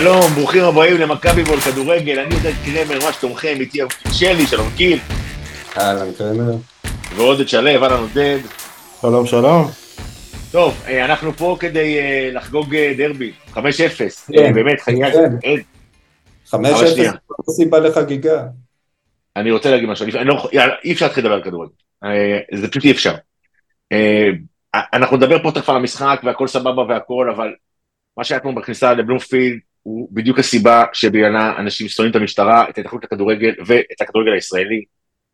שלום, ברוכים הבאים למכבי בול כדורגל, אני עודד קרמר, מה שתומכם, איתי שלי, שלום גיל. אהלן קרמר. ועודד שלו, אהלן עודד. שלום שלום. טוב, אה, אנחנו פה כדי אה, לחגוג אה, דרבי, 5-0. כן, באמת, חגיגה. כן. אפס, שנייה. לא סיבה לחגיגה. אני רוצה להגיד משהו, אני לא, יאללה, אי אפשר להתחיל לדבר על כדורגל. זה פשוט אי אפשר. אנחנו נדבר פה תכף על המשחק והכל סבבה והכל, אבל מה שהיה אתמול בכניסה לבלומפילד הוא בדיוק הסיבה שבגללה אנשים שונאים את המשטרה, את ההתאחדות לכדורגל ואת הכדורגל הישראלי.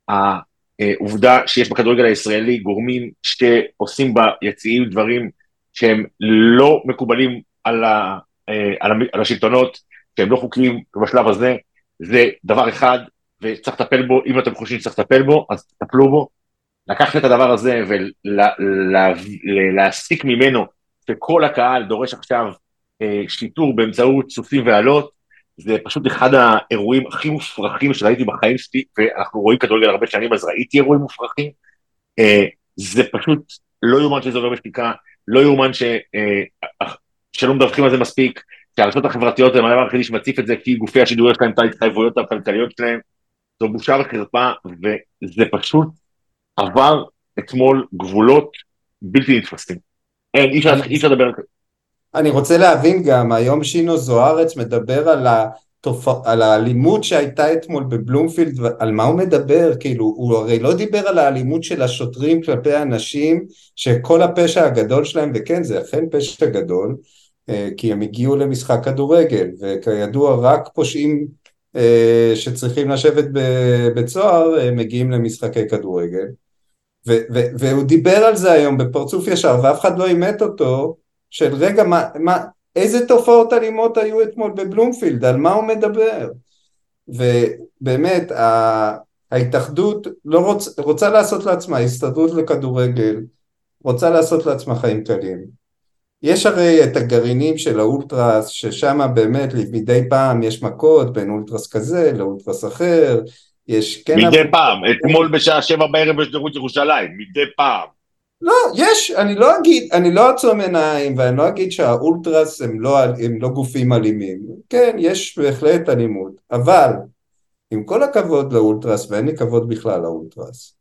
העובדה שיש בכדורגל הישראלי גורמים שעושים ביציעים דברים שהם לא מקובלים על, ה, אה, על, המ- על השלטונות, שהם לא חוקיים בשלב הזה, זה דבר אחד, וצריך לטפל בו, אם אתם חושבים שצריך לטפל בו, אז תטפלו בו. לקחת את הדבר הזה ולהסיק ממנו שכל הקהל דורש עכשיו שיטור באמצעות סוסים ועלות, זה פשוט אחד האירועים הכי מופרכים שראיתי בחיים שלי, ואנחנו רואים כדורגל הרבה שנים, אז ראיתי אירועים מופרכים. אה, זה פשוט לא יאומן שזה עובר בשתיקה, לא יאומן ש, אה, שלא מדווחים על זה מספיק, שהרשתות החברתיות הן הדבר היחידי שמציף את זה, כי גופי השידור יש להם את ההתחייבויות הכלכליות שלהם, זו בושה וחרפה, וזה פשוט עבר אתמול גבולות בלתי נתפסים. אין, אי אפשר לדבר על זה. אני רוצה להבין גם, היום שינו זוארץ מדבר על, התופ... על האלימות שהייתה אתמול בבלומפילד, על מה הוא מדבר? כאילו, הוא הרי לא דיבר על האלימות של השוטרים כלפי האנשים, שכל הפשע הגדול שלהם, וכן, זה אכן פשע גדול, אה, כי הם הגיעו למשחק כדורגל, וכידוע רק פושעים אה, שצריכים לשבת בבית סוהר אה, מגיעים למשחקי כדורגל. ו- ו- והוא דיבר על זה היום בפרצוף ישר ואף אחד לא אימת אותו של רגע מה, מה איזה תופעות אלימות היו אתמול בבלומפילד? על מה הוא מדבר? ובאמת ה- ההתאחדות לא רוצ, רוצה לעשות לעצמה הסתדרות לכדורגל רוצה לעשות לעצמה חיים קלים. יש הרי את הגרעינים של האולטרס ששם באמת מדי פעם יש מכות בין אולטרס כזה לאולטרס אחר יש כן מדי פעם, אתמול בשעה שבע בערב בשדרות ירושלים, מדי פעם. לא, יש, אני לא אגיד, אני לא אעצום עיניים ואני לא אגיד שהאולטרס הם לא, הם לא גופים אלימים. כן, יש בהחלט אלימות, אבל עם כל הכבוד לאולטרס, ואין לי כבוד בכלל לאולטרס,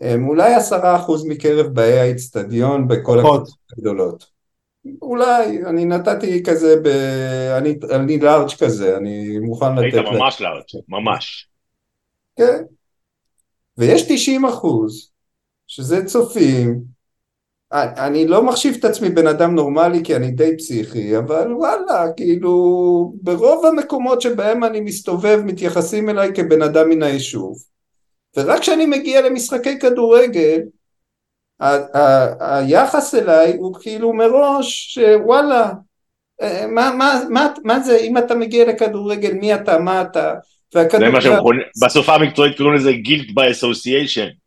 הם אולי עשרה אחוז מקרב באי האיצטדיון בכל. הקבוצות הגדולות. אולי, אני נתתי כזה, ב... אני, אני לארג' כזה, אני מוכן לתת... היית. ממש לארג', ממש. כן. ויש 90 אחוז, שזה צופים, אני לא מחשיב את עצמי בן אדם נורמלי כי אני די פסיכי, אבל וואלה, כאילו, ברוב המקומות שבהם אני מסתובב מתייחסים אליי כבן אדם מן היישוב. ורק כשאני מגיע למשחקי כדורגל, ה- ה- היחס אליי הוא כאילו מראש, שוואלה, אה, מה, מה, מה, מה זה, אם אתה מגיע לכדורגל, מי אתה, מה אתה, זה והכדורגל... מה שהם קוראים, בשפה המקצועית קוראים לזה guilt by association. ו-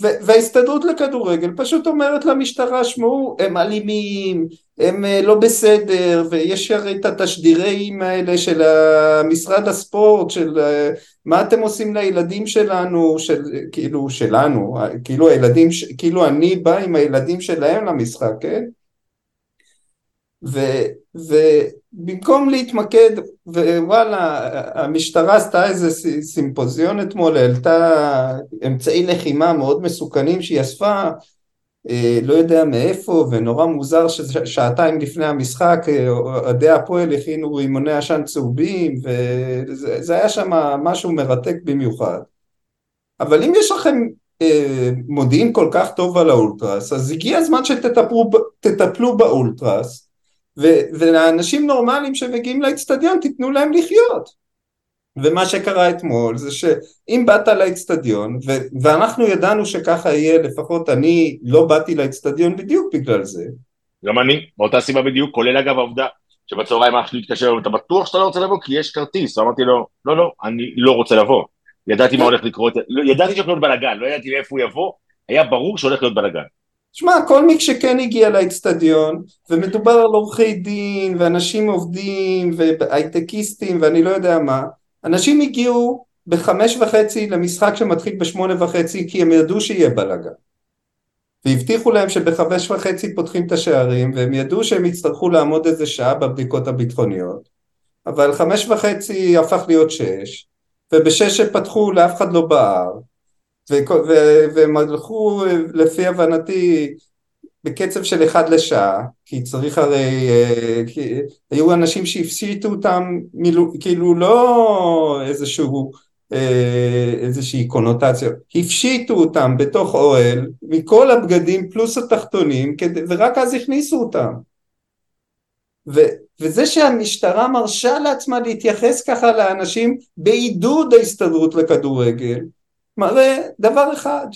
וההסתדרות לכדורגל פשוט אומרת למשטרה, שמעו, הם אלימים, הם אה, לא בסדר, ויש הרי את התשדירים האלה של משרד הספורט, של אה, מה אתם עושים לילדים שלנו, של, כאילו שלנו, אה, כאילו הילדים, כאילו אני בא עם הילדים שלהם למשחק, כן? ו- ובמקום להתמקד, ווואלה, המשטרה עשתה איזה סימפוזיון אתמול, העלתה אמצעי לחימה מאוד מסוכנים שהיא אספה, אה, לא יודע מאיפה, ונורא מוזר ששעתיים לפני המשחק אה, אוהדי הפועל הכינו רימוני עשן צהובים, וזה זה היה שם משהו מרתק במיוחד. אבל אם יש לכם אה, מודיעין כל כך טוב על האולטרס, אז הגיע הזמן שתטפלו באולטרס, ולאנשים נורמליים שמגיעים לאצטדיון תיתנו להם לחיות. ומה שקרה אתמול זה שאם באת לאצטדיון, ואנחנו ידענו שככה יהיה, לפחות אני לא באתי לאצטדיון בדיוק בגלל זה, גם אני, מאותה סיבה בדיוק, כולל אגב העובדה שבצהריים אח שלי התקשר, אתה בטוח שאתה לא רוצה לבוא? כי יש כרטיס. אמרתי לו, לא, לא, אני לא רוצה לבוא. ידעתי מה הולך לקרות, לא, ידעתי שהולך להיות בלאגן, לא ידעתי לאיפה הוא יבוא, היה ברור שהולך להיות בלאגן. שמע, כל מי שכן הגיע לאצטדיון, ומדובר על עורכי דין, ואנשים עובדים, והייטקיסטים, ואני לא יודע מה, אנשים הגיעו בחמש וחצי למשחק שמתחיל בשמונה וחצי, כי הם ידעו שיהיה בלאגן. והבטיחו להם שבחמש וחצי פותחים את השערים, והם ידעו שהם יצטרכו לעמוד איזה שעה בבדיקות הביטחוניות, אבל חמש וחצי הפך להיות שש, ובשש שפתחו לאף אחד לא בער, והם הלכו לפי הבנתי בקצב של אחד לשעה, כי צריך הרי, אה, כי היו אנשים שהפשיטו אותם, מילו, כאילו לא איזשהו, אה, איזושהי קונוטציה, הפשיטו אותם בתוך אוהל מכל הבגדים פלוס התחתונים, ורק אז הכניסו אותם. ו, וזה שהמשטרה מרשה לעצמה להתייחס ככה לאנשים בעידוד ההסתדרות לכדורגל, מראה דבר אחד,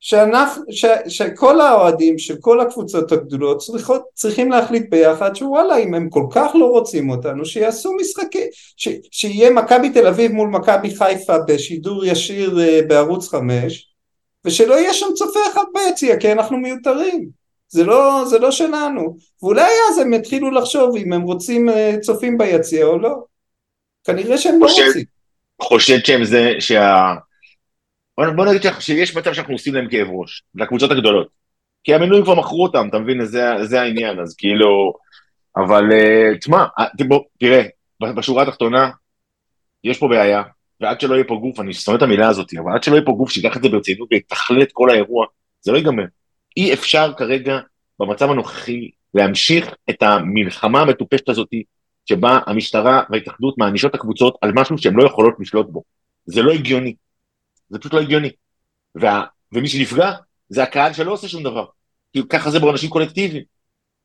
שאנחנו, ש, שכל האוהדים של כל הקבוצות הגדולות צריכות, צריכים להחליט ביחד שוואלה אם הם כל כך לא רוצים אותנו שיעשו משחקי, ש, שיהיה מכבי תל אביב מול מכבי חיפה בשידור ישיר אה, בערוץ חמש ושלא יהיה שם צופה אחד ביציע כי אנחנו מיותרים. זה לא, זה לא שלנו. ואולי אז הם יתחילו לחשוב אם הם רוצים אה, צופים ביציע או לא. כנראה שהם לא רוצים. חושד שהם זה שה... בוא, נגיד שיש מצב שאנחנו עושים להם כאב ראש, לקבוצות הגדולות. כי המנויים כבר מכרו אותם, אתה מבין? זה, זה העניין, אז כאילו... אבל uh, תשמע, אה, תראה, בשורה התחתונה, יש פה בעיה, ועד שלא יהיה פה גוף, אני שונא את המילה הזאת, אבל עד שלא יהיה פה גוף שיקח את זה ברצינות ויתכלל את כל האירוע, זה לא ייגמר. אי אפשר כרגע, במצב הנוכחי, להמשיך את המלחמה המטופשת הזאת, שבה המשטרה וההתאחדות מענישות את הקבוצות על משהו שהן לא יכולות לשלוט בו. זה לא הגיוני. זה פשוט לא הגיוני. וה, ומי שנפגע זה הקהל שלא עושה שום דבר. כי ככה זה באנשים קולקטיביים.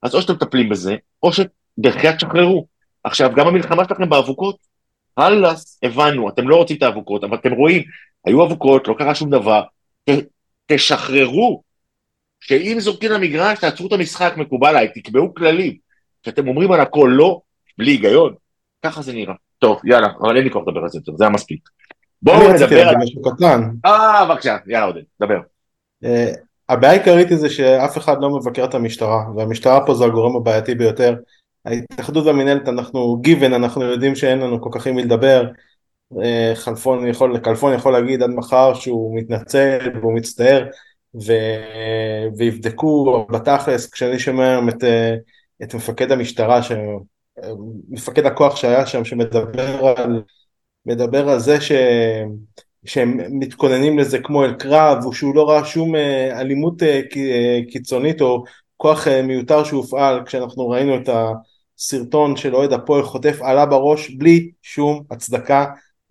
אז או שאתם מטפלים בזה, או שבחייאת תשחררו. עכשיו, גם המלחמה שלכם באבוקות, הלאס, הבנו, אתם לא רוצים את האבוקות, אבל אתם רואים, היו אבוקות, לא קרה שום דבר, ת, תשחררו, שאם זורקים למגרש, תעצרו את המשחק, מקובל עליי, תקבעו כללים, שאתם אומרים על הכל לא, בלי היגיון, ככה זה נראה. טוב, יאללה, אבל אין לי כוח לדבר על זה זה היה מספיק. בואו נדבר על... משהו קטן. אה, בבקשה, יאללה עודד, דבר. אה, הבעיה העיקרית היא זה שאף אחד לא מבקר את המשטרה, והמשטרה פה זה הגורם הבעייתי ביותר. ההתאחדות והמינהלת אנחנו גיוון, אנחנו יודעים שאין לנו כל כך עם מי לדבר. אה, חלפון יכול, כלפון יכול להגיד עד מחר שהוא מתנצל והוא מצטער ו... ויבדקו בתכלס כשאני שומע את, אה, את מפקד המשטרה, ש... מפקד הכוח שהיה שם שמדבר על מדבר על זה ש... שהם מתכוננים לזה כמו אל קרב, ושהוא לא ראה שום אה, אלימות אה, אה, קיצונית או כוח מיותר שהופעל, כשאנחנו ראינו את הסרטון של אוהד הפועל חוטף עלה בראש בלי שום הצדקה,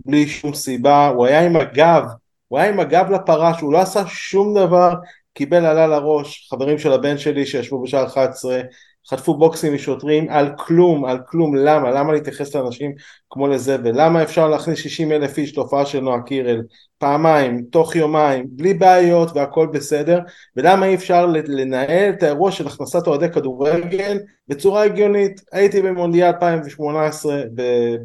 בלי שום סיבה, הוא היה עם הגב, הוא היה עם הגב לפרש, הוא לא עשה שום דבר, קיבל עלה לראש, חברים של הבן שלי שישבו בשעה 11 חטפו בוקסים משוטרים על כלום, על כלום, למה? למה להתייחס לאנשים כמו לזבל? למה אפשר להכניס 60 אלף איש תופעה של נועה קירל פעמיים, תוך יומיים, בלי בעיות והכל בסדר? ולמה אי אפשר לנהל את האירוע של הכנסת אוהדי כדורגל בצורה הגיונית? הייתי במונדיאל 2018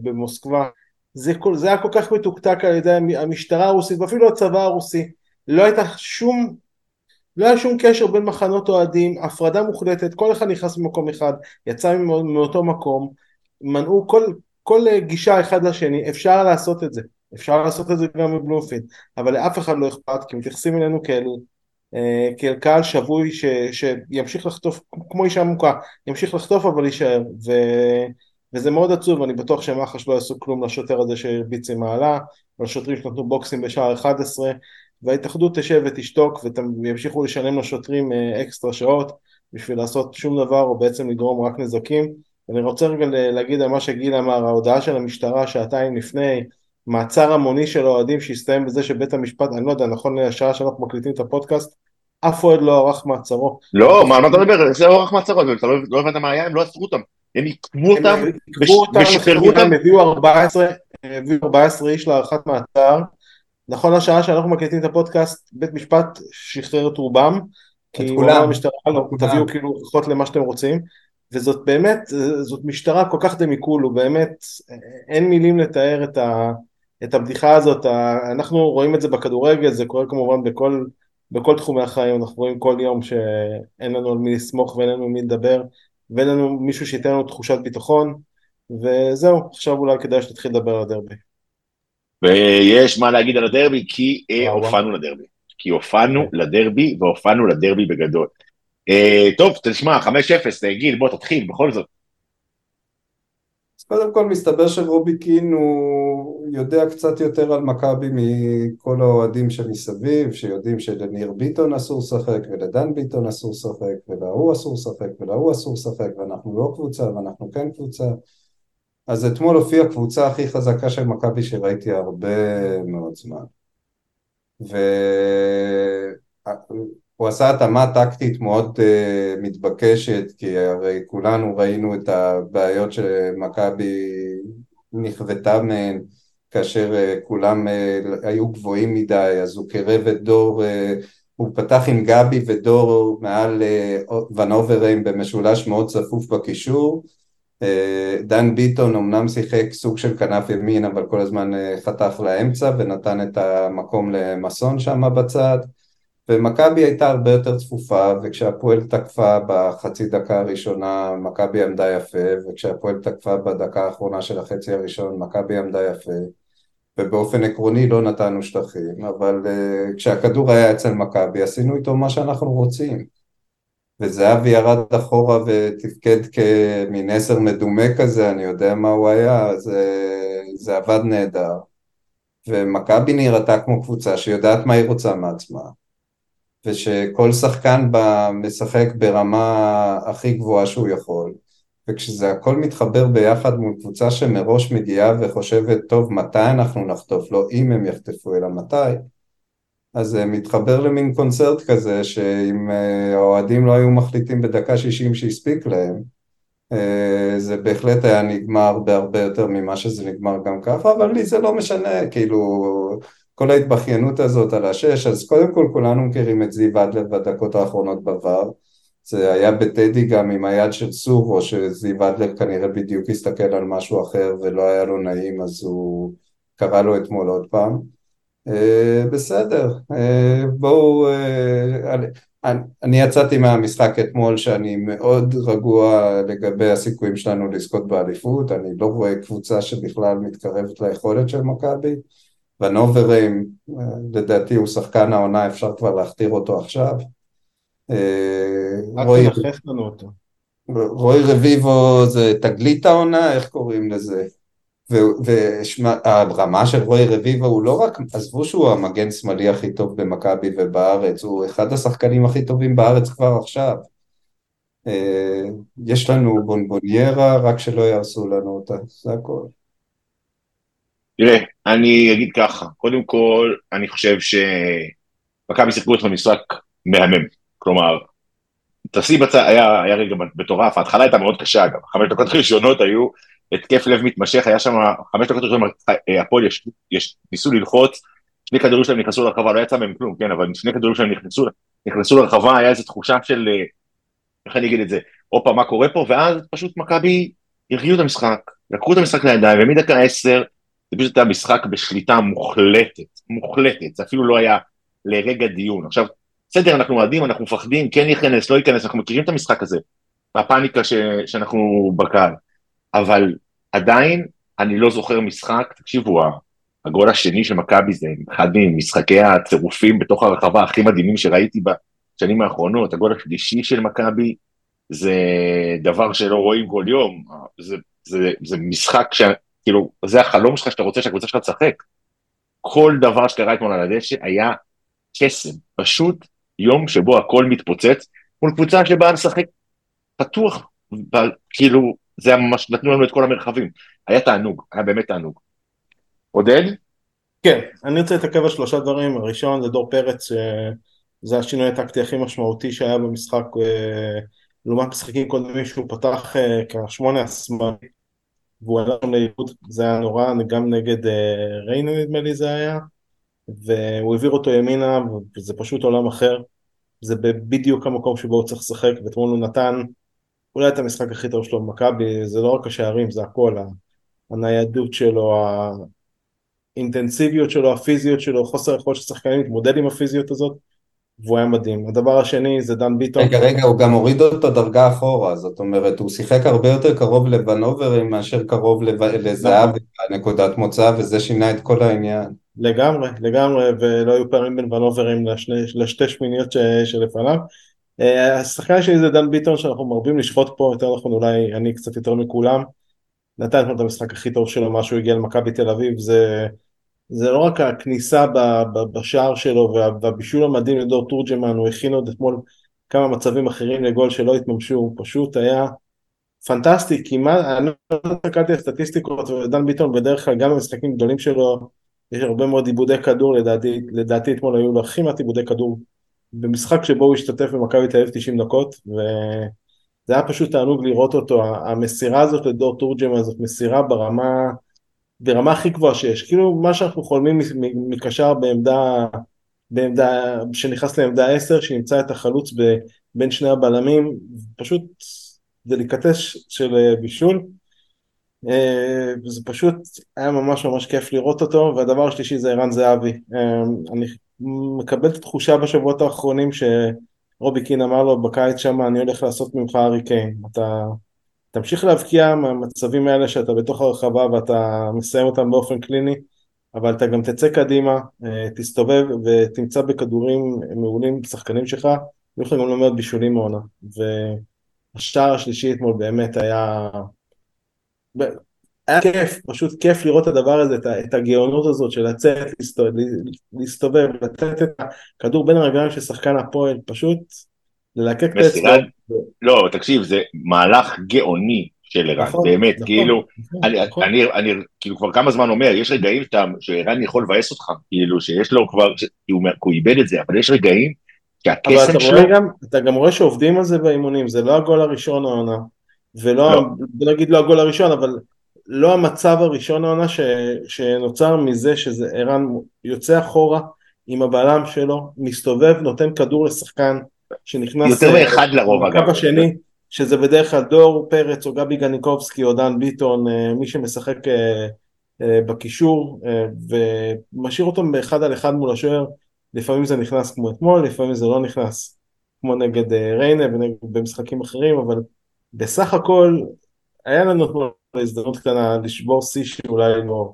במוסקבה, זה, כל, זה היה כל כך מתוקתק על ידי המשטרה הרוסית ואפילו הצבא הרוסי, לא הייתה שום לא היה שום קשר בין מחנות אוהדים, הפרדה מוחלטת, כל אחד נכנס ממקום אחד, יצא מאותו מקום, מנעו כל, כל גישה אחד לשני, אפשר לעשות את זה, אפשר לעשות את זה גם בבלומפילד, אבל לאף אחד לא אכפת, כי מתייחסים אלינו כאל, אה, כאל קהל שבוי ש, שימשיך לחטוף, כמו אישה עמוקה, ימשיך לחטוף אבל יישאר, ו, וזה מאוד עצוב, אני בטוח שמח"ש לא יעשו כלום לשוטר הזה שהרביץ עם מעלה, לשוטרים שנתנו בוקסים בשער 11, וההתאחדות תשב ותשתוק וימשיכו לשלם לשוטרים אה, אקסטרה שעות בשביל לעשות שום דבר או בעצם לגרום רק נזקים. אני רוצה רגע להגיד על מה שגיל אמר, ההודעה של המשטרה שעתיים לפני, מעצר המוני של אוהדים שהסתיים בזה שבית המשפט, אני לא יודע, נכון לשעה שאנחנו מקליטים את הפודקאסט, אף אוהד לא ערך מעצרו. לא, מה אתה מדבר? זה לא ערך מעצרו, אתה לא, לא הבנת מה היה, הם לא עצרו אותם. הם עיכבו אותם ושחררו אותם. הם הביאו 14 איש להארכת מעצר. נכון לשעה שאנחנו מקליטים את הפודקאסט, בית משפט שחרר את רובם. את כולם. המשטרה לא, תביאו כאילו הוכחות למה שאתם רוצים. וזאת באמת, זאת משטרה כל כך דמיקולו, באמת אין מילים לתאר את, ה, את הבדיחה הזאת, אנחנו רואים את זה בכדורגל, זה קורה כמובן בכל, בכל תחומי החיים, אנחנו רואים כל יום שאין לנו על מי לסמוך ואין לנו מי לדבר, ואין לנו מישהו שייתן לנו תחושת ביטחון, וזהו, עכשיו אולי כדאי שתתחיל לדבר על הדרבי. ויש מה להגיד על הדרבי, כי אה, הופענו לדרבי. כי הופענו לדרבי, והופענו לדרבי בגדול. אה, טוב, תשמע, 5-0, גיל, בוא תתחיל, בכל זאת. קודם כל מסתבר שרובי קין הוא יודע קצת יותר על מכבי מכל האוהדים שמסביב, שיודעים שלניר ביטון אסור לשחק ולדן ביטון אסור לשחק ולהוא אסור לשחק ולהוא אסור לשחק ואנחנו לא קבוצה ואנחנו כן קבוצה אז אתמול הופיעה קבוצה הכי חזקה של מכבי שראיתי הרבה מאוד זמן. והוא עשה התאמה טקטית מאוד uh, מתבקשת כי הרי כולנו ראינו את הבעיות שמכבי נכוותה מהן כאשר uh, כולם uh, היו גבוהים מדי אז הוא קירב את דור uh, הוא פתח עם גבי ודור מעל uh, ונוברהם במשולש מאוד צפוף בקישור דן ביטון אמנם שיחק סוג של כנף ימין אבל כל הזמן אה, חתך לאמצע ונתן את המקום למסון שם בצד. ומכבי הייתה הרבה יותר צפופה וכשהפועל תקפה בחצי דקה הראשונה מכבי עמדה יפה וכשהפועל תקפה בדקה האחרונה של החצי הראשון מכבי עמדה יפה ובאופן עקרוני לא נתנו שטחים. אבל uh, כשהכדור היה אצל מכבי עשינו איתו מה שאנחנו רוצים וזהבי ירד אחורה ותפקד כמין עשר מדומה כזה, אני יודע מה הוא היה, זה, זה עבד נהדר. ומכבי נראתה כמו קבוצה שיודעת מה היא רוצה מעצמה, ושכל שחקן בה משחק ברמה הכי גבוהה שהוא יכול, וכשזה הכל מתחבר ביחד מול קבוצה שמראש מגיעה וחושבת, טוב, מתי אנחנו נחטוף? לא אם הם יחטפו, אלא מתי, אז זה מתחבר למין קונצרט כזה, שאם אה, האוהדים לא היו מחליטים בדקה שישים שהספיק להם, אה, זה בהחלט היה נגמר בהרבה יותר ממה שזה נגמר גם ככה, אבל לי זה לא משנה, כאילו, כל ההתבכיינות הזאת על השש, אז קודם כל כולנו מכירים את זיו אדלר בדקות האחרונות בעבר, זה היה בטדי גם עם היד של סור, או שזיו אדלר כנראה בדיוק הסתכל על משהו אחר ולא היה לו נעים, אז הוא קרא לו אתמול עוד פעם. אה, בסדר, אה, בואו, אה, אני יצאתי מהמשחק אתמול שאני מאוד רגוע לגבי הסיכויים שלנו לזכות באליפות, אני לא רואה קבוצה שבכלל מתקרבת ליכולת של מכבי, ונוברים, לדעתי הוא שחקן העונה, אפשר כבר להכתיר אותו עכשיו. רועי, רועי רביבו זה תגלית העונה, איך קוראים לזה? והרמה של רוי רביבו הוא לא רק, עזבו שהוא המגן שמאלי הכי טוב במכבי ובארץ, הוא אחד השחקנים הכי טובים בארץ כבר עכשיו. אה, יש לנו בונבוניירה, רק שלא יהרסו לנו אותה, זה הכל. תראה, אני אגיד ככה, קודם כל, אני חושב שמכבי שיחקו אתמול משחק מהמם, כלומר, תשים בצד, היה, היה רגע מטורף, ההתחלה הייתה מאוד קשה אגב, חמש דקות ראשונות היו התקף לב מתמשך, היה שם חמש דקות ראשונות, הפועל יש, יש, ניסו ללחוץ, שני כדורים שלהם נכנסו לרחבה, לא יצא מהם כלום, כן, אבל שני כדורים שלהם נכנסו, נכנסו לרחבה, היה איזו תחושה של, איך אני אגיד את זה, הופה, מה קורה פה, ואז פשוט מכבי הרגיעו את המשחק, לקחו את המשחק לידיים, ומדקה עשר, זה פשוט היה משחק בשליטה מוחלטת, מוחלטת, זה אפילו לא היה לרגע דיון. עכשיו, בסדר, אנחנו אוהדים, אנחנו מפחדים, כן ייכנס, לא ייכנס, אנחנו מכירים את המשחק הזה, והפאניקה ש, שאנחנו בקהל. אבל עדיין אני לא זוכר משחק, תקשיבו, הגול השני של מכבי זה אחד ממשחקי הצירופים בתוך הרחבה הכי מדהימים שראיתי בשנים האחרונות, הגול השלישי של מכבי זה דבר שלא רואים כל יום, זה, זה, זה משחק ש... כאילו, זה החלום שלך שאתה רוצה שהקבוצה שלך תשחק. כל דבר שקרה אתמול על הדשא היה קסם, פשוט יום שבו הכל מתפוצץ מול קבוצה שבאה לשחק פתוח, כאילו, זה היה ממש, נתנו לנו את כל המרחבים. היה תענוג, היה באמת תענוג. עודד? כן, אני רוצה להתעכב על שלושה דברים. הראשון זה דור פרץ, שזה השינוי הטקטי הכי משמעותי שהיה במשחק, אה, לעומת משחקים קודמים שהוא פתח אה, כשמונה השמאלי, והוא עלה לאיבוד, זה היה נורא, גם נגד אה, ריינו נדמה לי זה היה, והוא העביר אותו ימינה, וזה פשוט עולם אחר. זה בדיוק המקום שבו הוא צריך לשחק, ואתמול הוא נתן אולי את המשחק הכי טוב שלו במכבי, זה לא רק השערים, זה הכל, הניידות שלו, האינטנסיביות שלו, הפיזיות שלו, חוסר יכולת של שחקנים להתמודד עם הפיזיות הזאת, והוא היה מדהים. הדבר השני זה דן ביטון. רגע, רגע, הוא גם הוריד אותו דרגה אחורה, זאת אומרת, הוא שיחק הרבה יותר קרוב לבנוברים מאשר קרוב לזהב. בנקודת מוצא, וזה שינה את כל העניין. לגמרי, לגמרי, ולא היו פערים בין ונוברים לשני, לשתי שמיניות ש, שלפניו. אה, השחקן שלי זה דן ביטון שאנחנו מרבים לשפוט פה, יותר נכון אולי אני קצת יותר מכולם. נתן אתמול את המשחק הכי טוב שלו, מה שהוא הגיע למכבי תל אביב, זה, זה לא רק הכניסה ב, ב, בשער שלו והבישול המדהים לדור תורג'מן, הוא הכין עוד אתמול כמה מצבים אחרים לגול שלא התממשו, הוא פשוט היה פנטסטי, כמעט, אני לא הסתכלתי על סטטיסטיקות, ודן ביטון בדרך כלל גם במשחקים גדולים שלו, יש הרבה מאוד עיבודי כדור, לדעתי, לדעתי אתמול היו לו הכי מעט עיבודי כדור במשחק שבו הוא השתתף במכבי תל אביב 90 דקות, וזה היה פשוט תענוג לראות אותו, המסירה הזאת לדור תורג'מן זאת מסירה ברמה, ברמה הכי גבוהה שיש, כאילו מה שאנחנו חולמים מקשר בעמדה, בעמדה, שנכנס לעמדה 10, שנמצא את החלוץ בין שני הבלמים, פשוט דליקטש של אה, בישול. אה, זה פשוט היה ממש ממש כיף לראות אותו, והדבר השלישי זה ערן זהבי. אה, אני מקבל את התחושה בשבועות האחרונים שרובי קין אמר לו בקיץ שם אני הולך לעשות ממך ארי קיין. אתה תמשיך להבקיע מהמצבים האלה שאתה בתוך הרחבה ואתה מסיים אותם באופן קליני, אבל אתה גם תצא קדימה, תסתובב ותמצא בכדורים מעולים שחקנים שלך, לך גם מעט בישולים מעונה. השער השלישי אתמול באמת היה... היה כיף, פשוט כיף לראות את הדבר הזה, את הגאונות הזאת של לצאת, להסתובב, לתת את הכדור בין הרגליים של שחקן הפועל, פשוט ללקק את האצבע. לא, תקשיב, זה מהלך גאוני של ערן, נכון, באמת, נכון, כאילו, נכון, אני, נכון. אני, אני, אני כאילו כבר כמה זמן אומר, יש רגעים שערן יכול לבאס אותך, כאילו שיש לו כבר, כי הוא, הוא איבד את זה, אבל יש רגעים אבל אתה רואה גם, אתה גם רואה שעובדים על זה באימונים, זה לא הגול הראשון העונה, ולא, לא. בוא נגיד לא הגול הראשון, אבל לא המצב הראשון העונה ש, שנוצר מזה שזה ערן יוצא אחורה עם הבלם שלו, מסתובב, נותן כדור לשחקן שנכנס... יותר מאחד לרוב אגב. בקו השני, שזה בדרך כלל דור פרץ או גבי גניקובסקי או דן ביטון, אה, מי שמשחק אה, אה, בקישור, ומשאיר אותו באחד על אחד מול השוער. לפעמים זה נכנס כמו אתמול, לפעמים זה לא נכנס כמו נגד אה, ריינה ובמשחקים אחרים, אבל בסך הכל היה לנו הזדמנות קטנה לשבור שיא שאולי לא,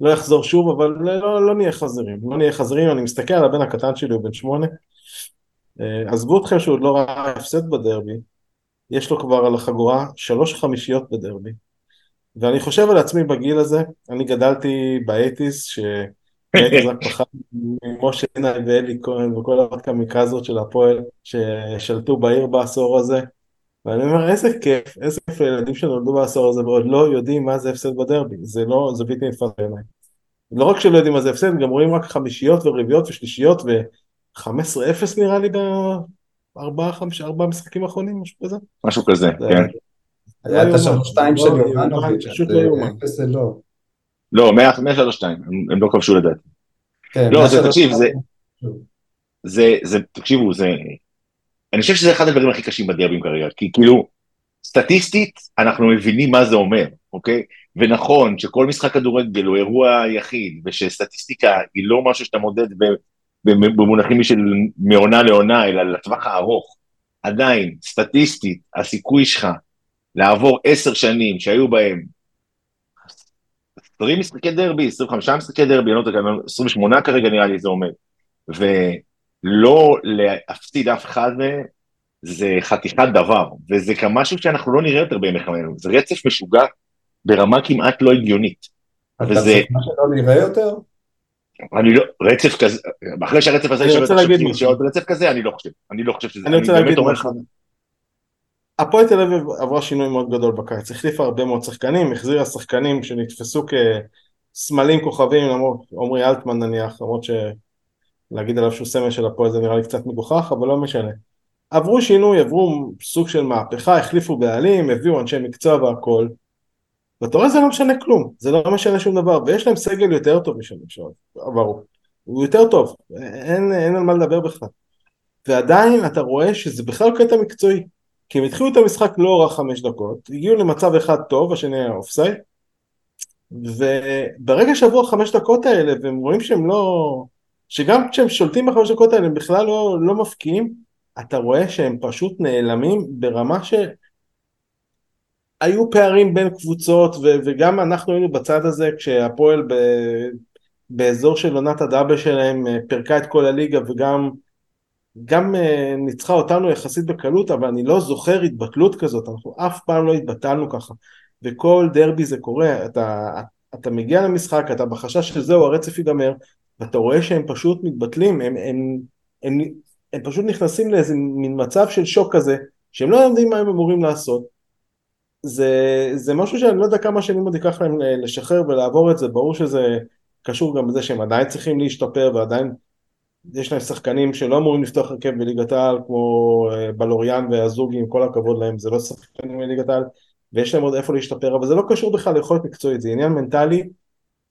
לא יחזור שוב, אבל לא, לא, לא נהיה חזרים, לא נהיה חזרים, אני מסתכל על הבן הקטן שלי, הוא בן שמונה, אה, עזבו אתכם שהוא לא ראה הפסד בדרבי, יש לו כבר על החגורה שלוש חמישיות בדרבי, ואני חושב על עצמי בגיל הזה, אני גדלתי באייטיז, ש... רק פחד ממשה עיניים ואלי כהן וכל הקמיקזות של הפועל ששלטו בעיר בעשור הזה. ואני אומר איזה כיף, איזה כיף לילדים שנולדו בעשור הזה ועוד לא יודעים מה זה הפסד בדרבי, זה לא, זה בלתי נתפס בעיניי. לא רק שלא יודעים מה זה הפסד, גם רואים רק חמישיות ורביעיות ושלישיות ו-15-0 נראה לי בארבעה ארבעה משחקים האחרונים, משהו כזה. משהו כזה, כן. היה את השלוש שתיים של יובנוביץ', אפס זה לא. לא, מהשלוש שתיים, הם לא כבשו לדעתי. כן, לא, זה, תקשיב, זה, תקשיבו, זה, אני חושב שזה אחד הדברים הכי קשים בדרבים כרגע, כי כאילו, סטטיסטית, אנחנו מבינים מה זה אומר, אוקיי? ונכון שכל משחק כדורגל הוא אירוע יחיד, ושסטטיסטיקה היא לא משהו שאתה מודד במונחים של מעונה לעונה, אלא לטווח הארוך. עדיין, סטטיסטית, הסיכוי שלך לעבור עשר שנים שהיו בהם 20 משחקי דרבי, 25 משחקי דרבי, אני לא יודע, 28 כרגע נראה לי זה עומד. ולא להפסיד אף אחד מהם, זה חתיכת דבר, וזה גם משהו שאנחנו לא נראה יותר בימי חמנו, זה רצף משוגע ברמה כמעט לא הגיונית. אתה וזה... מה שלא נראה יותר? אני לא, רצף כזה, אחרי שהרצף הזה יש רצף כזה, אני לא חושב, אני לא חושב שזה, אני רוצה להגיד משהו. הפועל תל אביב עברה שינוי מאוד גדול בקיץ, החליפה הרבה מאוד שחקנים, החזירה שחקנים שנתפסו כסמלים כוכבים, למרות עמרי אלטמן נניח, למרות שלהגיד עליו שהוא סמל של הפועל זה נראה לי קצת מגוחך, אבל לא משנה. עברו שינוי, עברו סוג של מהפכה, החליפו בעלים, הביאו אנשי מקצוע והכל, ואתה רואה זה לא משנה כלום, זה לא משנה שום דבר, ויש להם סגל יותר טוב משנים שעברו, הוא יותר טוב, אין, אין על מה לדבר בכלל. ועדיין אתה רואה שזה בכלל קטע מקצועי, כי הם התחילו את המשחק לא רע חמש דקות, הגיעו למצב אחד טוב, השני היה אופסייד, וברגע שעברו החמש דקות האלה, והם רואים שהם לא... שגם כשהם שולטים בחמש דקות האלה הם בכלל לא, לא מפקיעים, אתה רואה שהם פשוט נעלמים ברמה ש... היו פערים בין קבוצות, ו- וגם אנחנו היינו בצד הזה כשהפועל ב... באזור של עונת הדאבל שלהם אה, פירקה את כל הליגה וגם גם uh, ניצחה אותנו יחסית בקלות, אבל אני לא זוכר התבטלות כזאת, אנחנו אף פעם לא התבטלנו ככה. וכל דרבי זה קורה, אתה, אתה מגיע למשחק, אתה בחשש שזהו, הרצף ייגמר, ואתה רואה שהם פשוט מתבטלים, הם, הם, הם, הם, הם פשוט נכנסים לאיזה מין מצב של שוק כזה, שהם לא יודעים מה הם אמורים לעשות. זה, זה משהו שאני לא יודע כמה שנים עוד ייקח להם לשחרר ולעבור את זה, ברור שזה קשור גם בזה שהם עדיין צריכים להשתפר ועדיין יש להם שחקנים שלא אמורים לפתוח הרכב בליגת העל כמו אה, בלוריאן והזוגי עם כל הכבוד להם זה לא שחקנים בליגת העל ויש להם עוד איפה להשתפר אבל זה לא קשור בכלל ליכולת מקצועית זה עניין מנטלי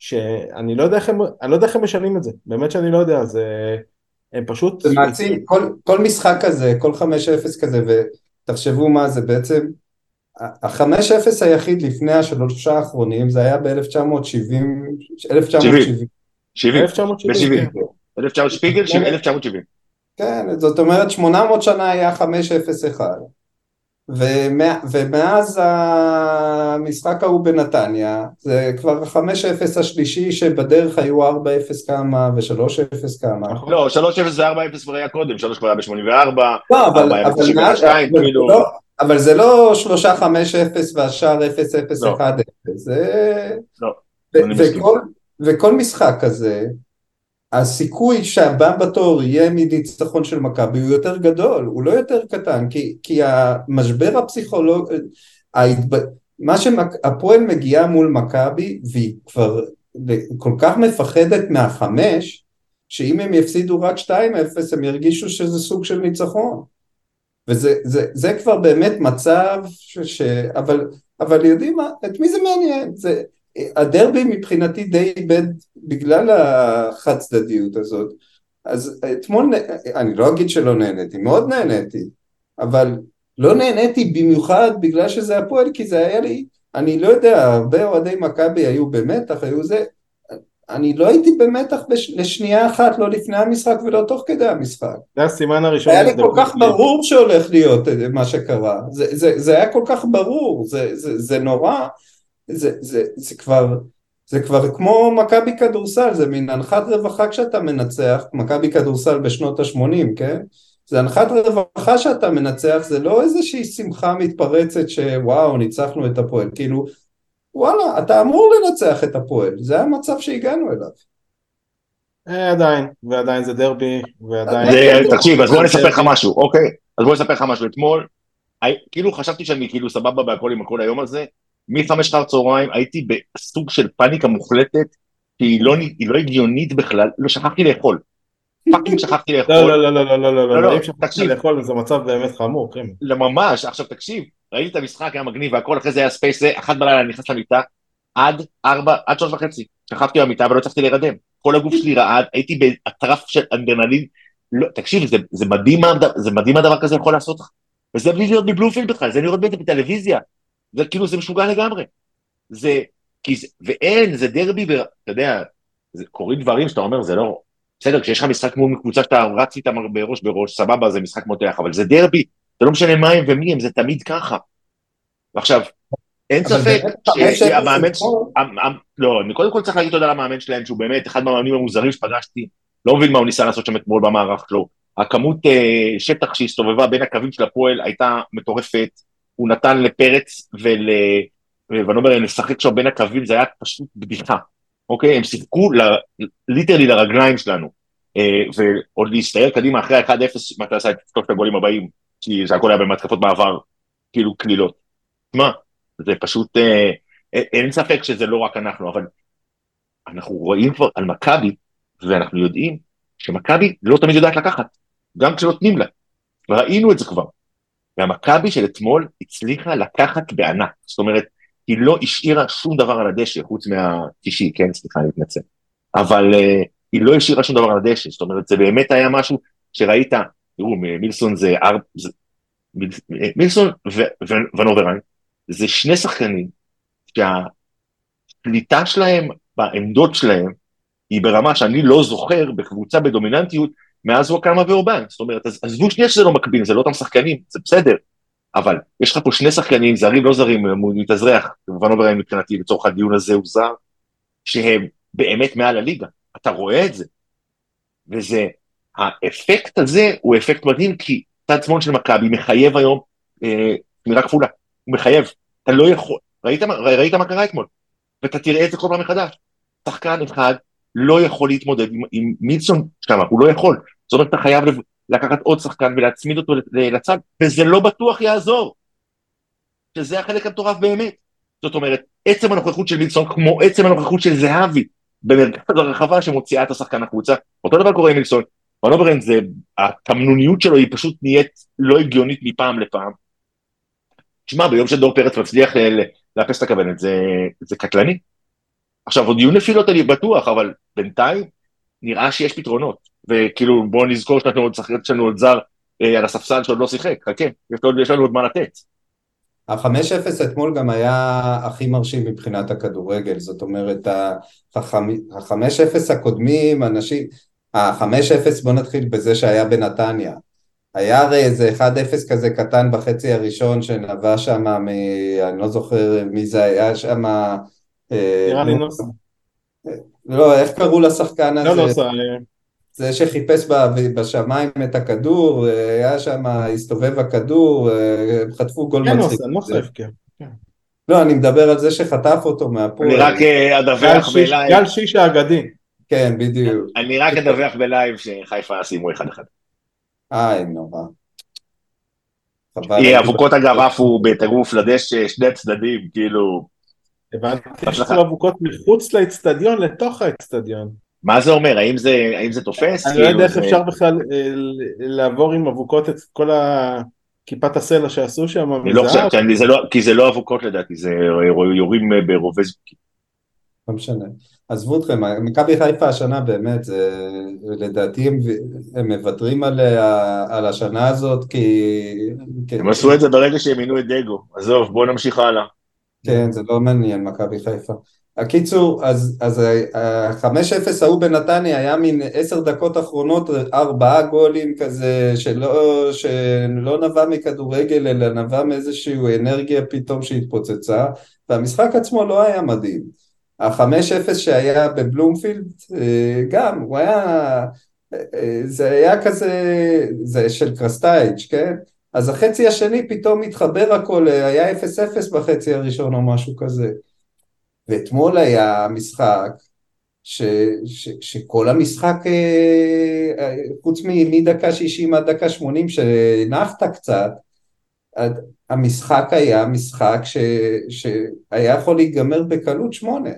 שאני לא יודע איך הם, אני לא יודע איך הם משנים את זה. באמת שאני לא יודע זה הם פשוט זה מעצים. כל, כל משחק כזה כל 5-0 כזה ותחשבו מה זה בעצם החמש אפס היחיד לפני השלושה האחרונים זה היה ב-1970 1970 1970 1900 שפיגל, 1970. כן, זאת אומרת 800 שנה היה 5-0-1. ומאז המשחק ההוא בנתניה, זה כבר 5-0 השלישי שבדרך היו 4-0 כמה ו-3-0 כמה. לא, 3-0 ו-4-0 כבר היה קודם, 3 כבר היה ב-84, 4-0 כאילו... לא, אבל זה לא 3-5-0 והשאר 0-0-1-0, זה... לא, וכל משחק כזה, הסיכוי שהבא בתור יהיה מניצחון של מכבי הוא יותר גדול, הוא לא יותר קטן, כי, כי המשבר הפסיכולוגי, ההתב... מה שהפועל מגיעה מול מכבי והיא כבר כל כך מפחדת מהחמש, שאם הם יפסידו רק 2-0 הם ירגישו שזה סוג של ניצחון. וזה זה, זה כבר באמת מצב ש... ש... אבל, אבל יודעים מה, את מי זה מעניין? זה, הדרבי מבחינתי די איבד בגלל החד צדדיות הזאת אז אתמול, אני לא אגיד שלא נהניתי, מאוד נהניתי אבל לא נהניתי במיוחד בגלל שזה הפועל כי זה היה לי, אני לא יודע, הרבה אוהדי מכבי היו במתח, היו זה אני לא הייתי במתח בש... לשנייה אחת, לא לפני המשחק ולא תוך כדי המשחק. זה הסימן הראשון. היה לי כל כך ברור שהולך להיות מה שקרה, זה, זה, זה היה כל כך ברור, זה, זה, זה נורא, זה, זה, זה כבר, זה כבר כמו מכבי כדורסל, זה מין הנחת רווחה כשאתה מנצח, מכבי כדורסל בשנות ה-80, כן? זה הנחת רווחה שאתה מנצח, זה לא איזושהי שמחה מתפרצת שוואו, ניצחנו את הפועל, כאילו, וואלה, אתה אמור לנצח את הפועל, זה המצב שהגענו אליו. אה, עדיין, ועדיין זה דרבי, ועדיין... תקשיב, אז בוא נספר לך משהו, אוקיי? אז בוא נספר לך משהו. אתמול, כאילו חשבתי שאני כאילו סבבה בהכל עם הכל היום הזה, מחמש אחר צהריים הייתי בסוג של פאניקה מוחלטת, שהיא לא, היא לא הגיונית בכלל, לא שכחתי לאכול. fucking שכחתי לאכול. לא, לא, לא, לא, לא, לא, לא, לא, אם שכחתי לאכול זה מצב באמת חמור, כן. לא, ממש, עכשיו תקשיב, ראיתי את המשחק, היה מגניב והכל, אחרי זה היה space, זה, אחת בלילה נכנס למיטה, עד ארבע, עד שלוש וחצי, שכבתי במיטה ולא הצלחתי להירדם. כל הגוף שלי רעד, הייתי באטרף של אדרנלין. לא, תקשיב, זה, זה מדהים מה דבר כזה יכול לעשות לך. וזה בלי להיות בבלומפילד בכלל, זה לראות בטלוויזיה. זה כאילו, זה משוגע לגמרי. זה, כי זה, ואין, זה דרבי, אתה יודע, זה, קורים דברים שאתה אומר, זה לא, בסדר, כשיש לך משחק מול קבוצה שאתה רץ איתם בראש בראש, סבבה, זה משחק מותח, אבל זה דרבי, זה לא משנה מה הם ומי הם, זה תמיד ככה. ועכשיו, אין ספק שהמאמן, לא, אני קודם כל צריך להגיד תודה למאמן שלהם, שהוא באמת אחד מהמאמנים המוזרים שפגשתי, לא מבין מה הוא ניסה לעשות שם אתמול במערך שלו. הכמות uh, שטח שהסתובבה בין הקווים של הפועל הייתה מטורפת, הוא נתן לפרץ ול... ונאמר לשחק שם בין הקווים, זה היה פשוט בדיחה, אוקיי? הם שיחקו ליטרלי לרגליים שלנו, אה, ועוד להסתער קדימה אחרי ה-1-0, מתי עשה את שלושת הגולים הבאים, כי זה הכל היה במתקפות מעבר, כאילו קלילות. מה, זה פשוט, אה, אין ספק שזה לא רק אנחנו, אבל אנחנו רואים כבר על מכבי, ואנחנו יודעים שמכבי לא תמיד יודעת לקחת, גם כשנותנים לה. ראינו את זה כבר. והמכבי של אתמול הצליחה לקחת בענק, זאת אומרת, היא לא השאירה שום דבר על הדשא, חוץ מהתשעי, כן, סליחה, אני מתנצל. אבל uh, היא לא השאירה שום דבר על הדשא, זאת אומרת, זה באמת היה משהו שראית, תראו, מילסון זה, אר... זה... מילסון ונוברן, זה שני שחקנים שהשליטה שלהם בעמדות שלהם היא ברמה שאני לא זוכר בקבוצה בדומיננטיות מאז וואקמה ואורבן, זאת אומרת, עזבו שנייה שזה לא מקביל, זה לא אותם שחקנים, זה בסדר, אבל יש לך פה שני שחקנים, זרים לא זרים, הוא מתאזרח, כמובן לא מבחינתי, לצורך הדיון הזה הוא זר, שהם באמת מעל הליגה, אתה רואה את זה. וזה, האפקט הזה הוא אפקט מדהים, כי צד שמאל של מכבי מחייב היום אה, שמירה כפולה, הוא מחייב. אתה לא יכול, ראית, ראית מה קרה אתמול? ואתה תראה את זה כל פעם מחדש. שחקן אחד לא יכול להתמודד עם, עם מילסון שם, הוא לא יכול. זאת אומרת, אתה חייב לקחת עוד שחקן ולהצמיד אותו לצד, וזה לא בטוח יעזור. שזה החלק המטורף באמת. זאת אומרת, עצם הנוכחות של מילסון כמו עצם הנוכחות של זהבי במרכז הרחבה שמוציאה את השחקן החוצה, אותו דבר קורה עם מילסון. מנוברן זה, התמנוניות שלו היא פשוט נהיית לא הגיונית מפעם לפעם. תשמע, ביום שדור פרץ מצליח לאפס את הכוונת, זה, זה קטלני. עכשיו, עוד יהיו נפילות אני בטוח, אבל בינתיים נראה שיש פתרונות. וכאילו, בואו נזכור שיש לנו עוד שחקן, יש עוד זר אה, על הספסל שעוד לא שיחק, חכה, יש, יש לנו עוד מה לתת. ה-5-0 אתמול גם היה הכי מרשים מבחינת הכדורגל, זאת אומרת, ה-5-0 הקודמים, אנשים, ה-5-0 בוא נתחיל בזה שהיה בנתניה. היה הרי איזה 1-0 כזה קטן בחצי הראשון שנבע שם. אני לא זוכר מי זה היה שם... אה, נראה לי נוסה. לא, איך קראו לשחקן הזה? לא נוסה. אה. זה שחיפש בשמיים את הכדור, היה שם, הסתובב הכדור, חטפו גול מצחיק. כן, נוסה, נוסה הבקיע. כן. לא, אני מדבר על זה שחטף אותו מהפועל. אני רק אה, אדווח ב live. גל שיש האגדי. כן, בדיוק. אני רק אדווח ב live שחיפה סיימו אחד אחד. איי, נורא. אבוקות אגב עפו בטירוף לדשא, שני צדדים, כאילו... הבנתי שיש אבוקות מחוץ לאצטדיון לתוך האצטדיון. מה זה אומר? האם זה, האם זה תופס? אני לא יודע איך אפשר בכלל אה, לעבור עם אבוקות את כל כיפת הסלע שעשו שם. אני לא חושב, לא, כי זה לא אבוקות לדעתי, זה יורים אה, ברובי זוקים. לא משנה. עזבו אתכם, מכבי חיפה השנה באמת, זה, לדעתי הם, הם מוותרים על, על השנה הזאת כי... הם עשו את זה ברגע שהם מינו את דגו, עזוב, בואו נמשיך הלאה. כן, זה לא מעניין מכבי חיפה. הקיצור, אז, אז ה-5-0 ההוא בנתניה היה מין עשר דקות אחרונות, ארבעה גולים כזה, שלא, שלא נבע מכדורגל, אלא נבע מאיזושהי אנרגיה פתאום שהתפוצצה, והמשחק עצמו לא היה מדהים. ה-5-0 שהיה בבלומפילד, אה, גם, הוא היה, אה, זה היה כזה, זה של קרסטייץ', כן? אז החצי השני פתאום התחבר הכל, היה 0-0 בחצי הראשון או משהו כזה. ואתמול היה משחק ש, ש, שכל המשחק, אה, חוץ מדקה 60 עד דקה 80 שנחת קצת, המשחק היה משחק ש, שהיה יכול להיגמר בקלות שמונה.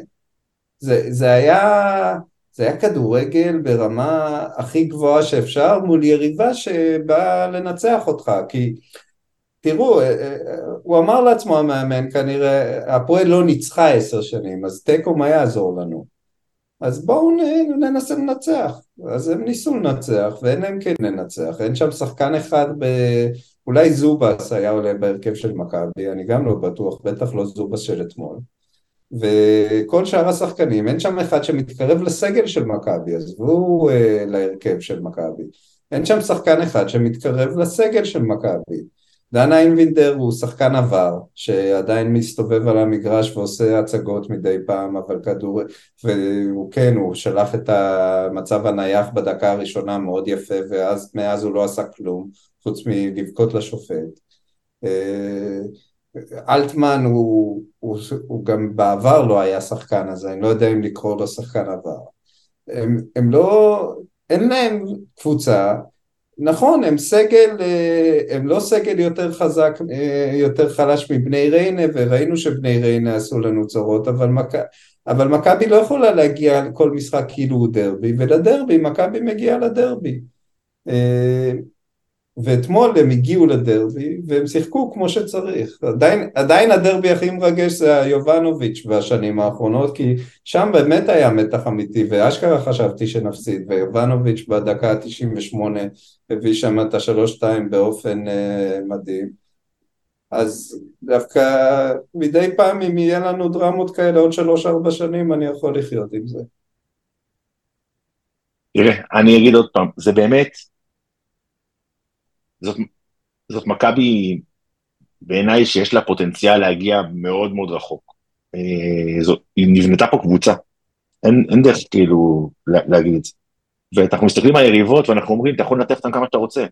זה, זה, היה, זה היה כדורגל ברמה הכי גבוהה שאפשר מול יריבה שבאה לנצח אותך, כי תראו, אה, אה, הוא אמר לעצמו המאמן כנראה, הפועל לא ניצחה עשר שנים, אז תיקו מה יעזור לנו? אז בואו ננסה לנצח. אז הם ניסו לנצח, ואין להם כן לנצח. אין שם שחקן אחד ב... אולי זובס היה עולה בהרכב של מכבי, אני גם לא בטוח, בטח לא זובס של אתמול. וכל שאר השחקנים, אין שם אחד שמתקרב לסגל של מכבי, עזבו אה, להרכב של מכבי. אין שם שחקן אחד שמתקרב לסגל של מכבי. דן איינבינדר הוא שחקן עבר, שעדיין מסתובב על המגרש ועושה הצגות מדי פעם, אבל כדור... והוא כן, הוא שלח את המצב הנייח בדקה הראשונה מאוד יפה, ואז מאז הוא לא עשה כלום, חוץ מלבכות לשופט. אה, אלטמן הוא, הוא, הוא גם בעבר לא היה שחקן, אז אני לא יודע אם לקרוא לו שחקן עבר. הם, הם לא, אין להם קבוצה נכון, הם סגל, אה, הם לא סגל יותר חזק, אה, יותר חלש מבני ריינה, וראינו שבני ריינה עשו לנו צרות, אבל, מק... אבל מכבי לא יכולה להגיע כל משחק כאילו הוא דרבי, ולדרבי, מכבי מגיעה לדרבי. ואתמול הם הגיעו לדרבי והם שיחקו כמו שצריך. עדיין, עדיין הדרבי הכי מרגש זה היובנוביץ' בשנים האחרונות, כי שם באמת היה מתח אמיתי, ואשכרה חשבתי שנפסיד, ויובנוביץ' בדקה ה-98 הביא שם את השלוש-שתיים באופן uh, מדהים. אז דווקא מדי פעם אם יהיה לנו דרמות כאלה עוד שלוש-ארבע שנים, אני יכול לחיות עם זה. תראה, אני אגיד עוד פעם, זה באמת, זאת, זאת מכבי בעיניי שיש לה פוטנציאל להגיע מאוד מאוד רחוק. אה, זאת, היא נבנתה פה קבוצה. אין, אין דרך כאילו לה, להגיד את זה. ואנחנו מסתכלים על היריבות ואנחנו אומרים, אתה יכול לנתח אותם כמה שאתה רוצה,